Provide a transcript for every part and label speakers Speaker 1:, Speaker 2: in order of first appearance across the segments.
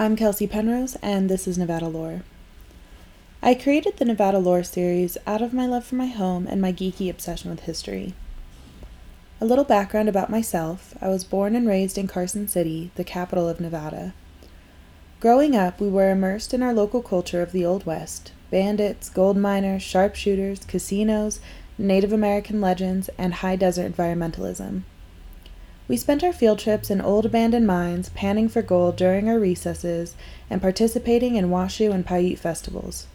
Speaker 1: I'm Kelsey Penrose, and this is Nevada Lore. I created the Nevada Lore series out of my love for my home and my geeky obsession with history. A little background about myself I was born and raised in Carson City, the capital of Nevada. Growing up, we were immersed in our local culture of the Old West bandits, gold miners, sharpshooters, casinos, Native American legends, and high desert environmentalism. We spent our field trips in old abandoned mines, panning for gold during our recesses, and participating in Washoe and Paiute festivals.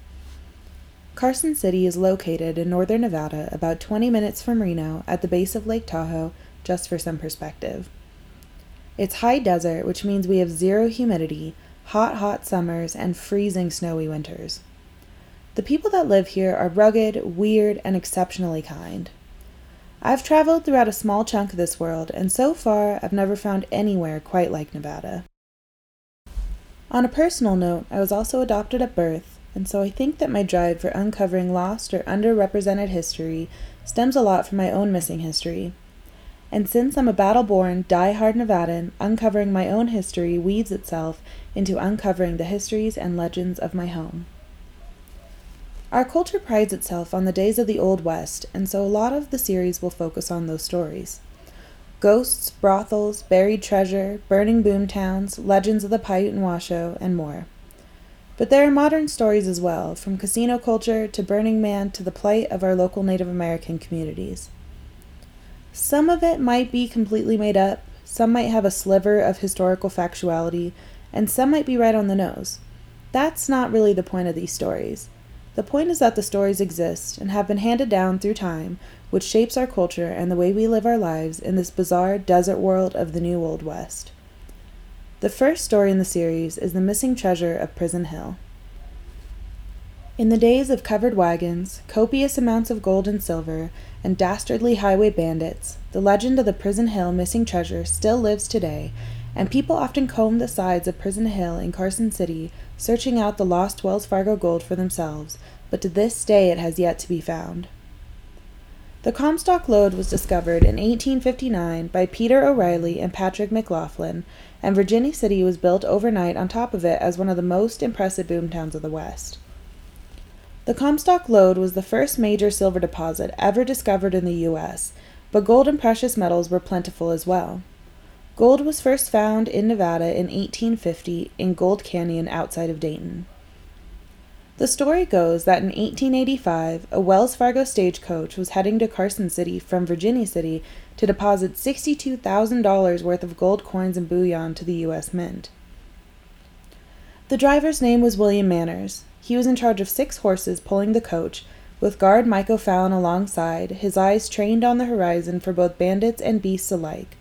Speaker 1: Carson City is located in northern Nevada, about 20 minutes from Reno, at the base of Lake Tahoe, just for some perspective. It's high desert, which means we have zero humidity, hot, hot summers, and freezing snowy winters. The people that live here are rugged, weird, and exceptionally kind. I've traveled throughout a small chunk of this world, and so far I've never found anywhere quite like Nevada. On a personal note, I was also adopted at birth, and so I think that my drive for uncovering lost or underrepresented history stems a lot from my own missing history. And since I'm a battle born, die hard Nevadan, uncovering my own history weaves itself into uncovering the histories and legends of my home. Our culture prides itself on the days of the Old West, and so a lot of the series will focus on those stories. Ghosts, brothels, buried treasure, burning boom towns, legends of the Paiute and Washoe, and more. But there are modern stories as well, from casino culture to Burning Man to the plight of our local Native American communities. Some of it might be completely made up, some might have a sliver of historical factuality, and some might be right on the nose. That's not really the point of these stories. The point is that the stories exist and have been handed down through time, which shapes our culture and the way we live our lives in this bizarre desert world of the New Old West. The first story in the series is the missing treasure of Prison Hill. In the days of covered wagons, copious amounts of gold and silver, and dastardly highway bandits, the legend of the Prison Hill missing treasure still lives today, and people often comb the sides of Prison Hill in Carson City searching out the lost Wells Fargo gold for themselves, but to this day it has yet to be found. The Comstock lode was discovered in 1859 by Peter O'Reilly and Patrick McLaughlin, and Virginia City was built overnight on top of it as one of the most impressive boomtowns of the West. The Comstock lode was the first major silver deposit ever discovered in the U.S., but gold and precious metals were plentiful as well. Gold was first found in Nevada in 1850 in Gold Canyon outside of Dayton. The story goes that in 1885, a Wells Fargo stagecoach was heading to Carson City from Virginia City to deposit $62,000 worth of gold coins and bullion to the U.S. Mint. The driver's name was William Manners. He was in charge of six horses pulling the coach, with guard Mike O'Fallon alongside, his eyes trained on the horizon for both bandits and beasts alike.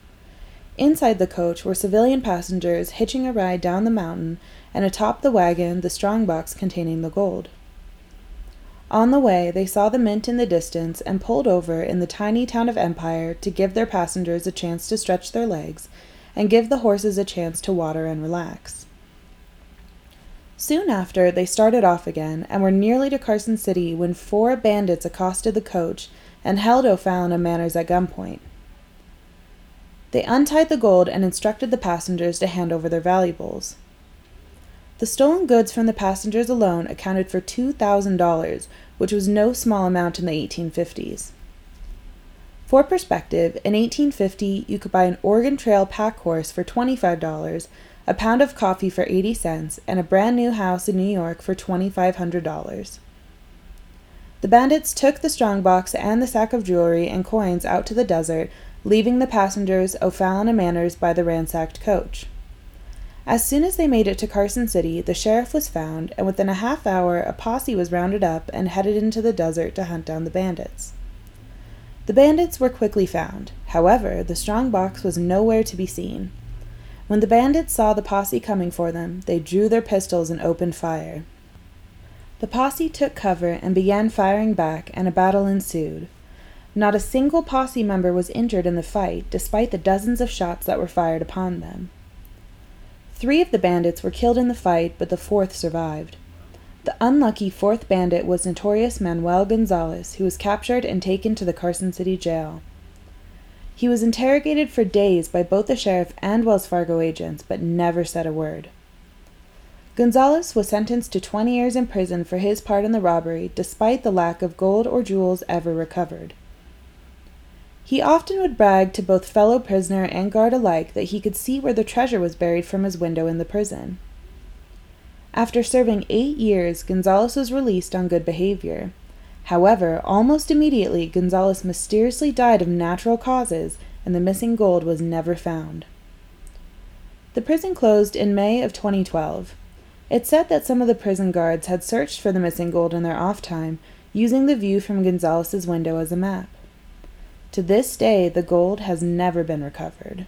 Speaker 1: Inside the coach were civilian passengers hitching a ride down the mountain, and atop the wagon the strong box containing the gold. On the way, they saw the mint in the distance and pulled over in the tiny town of Empire to give their passengers a chance to stretch their legs and give the horses a chance to water and relax. Soon after, they started off again and were nearly to Carson City when four bandits accosted the coach and held O'Fallon and Manners at gunpoint. They untied the gold and instructed the passengers to hand over their valuables. The stolen goods from the passengers alone accounted for $2,000, which was no small amount in the 1850s. For perspective, in 1850 you could buy an Oregon Trail pack horse for $25, a pound of coffee for 80 cents, and a brand new house in New York for $2,500. The bandits took the strongbox and the sack of jewelry and coins out to the desert leaving the passengers O'Fallon and Manners by the ransacked coach. As soon as they made it to Carson City, the sheriff was found, and within a half hour a posse was rounded up and headed into the desert to hunt down the bandits. The bandits were quickly found. However, the strong box was nowhere to be seen. When the bandits saw the posse coming for them, they drew their pistols and opened fire. The posse took cover and began firing back, and a battle ensued. Not a single posse member was injured in the fight, despite the dozens of shots that were fired upon them. Three of the bandits were killed in the fight, but the fourth survived. The unlucky fourth bandit was notorious Manuel Gonzalez, who was captured and taken to the Carson City jail. He was interrogated for days by both the sheriff and Wells Fargo agents, but never said a word. Gonzalez was sentenced to 20 years in prison for his part in the robbery, despite the lack of gold or jewels ever recovered. He often would brag to both fellow prisoner and guard alike that he could see where the treasure was buried from his window in the prison. After serving eight years, Gonzalez was released on good behavior. However, almost immediately, Gonzalez mysteriously died of natural causes, and the missing gold was never found. The prison closed in May of 2012. It said that some of the prison guards had searched for the missing gold in their off time, using the view from Gonzalez's window as a map. To this day, the gold has never been recovered.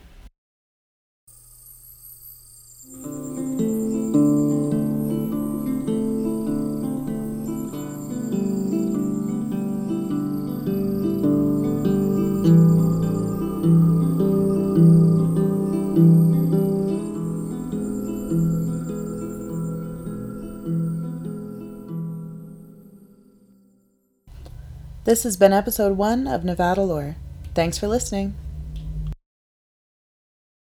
Speaker 1: This has been episode one of Nevada Lore. Thanks for listening.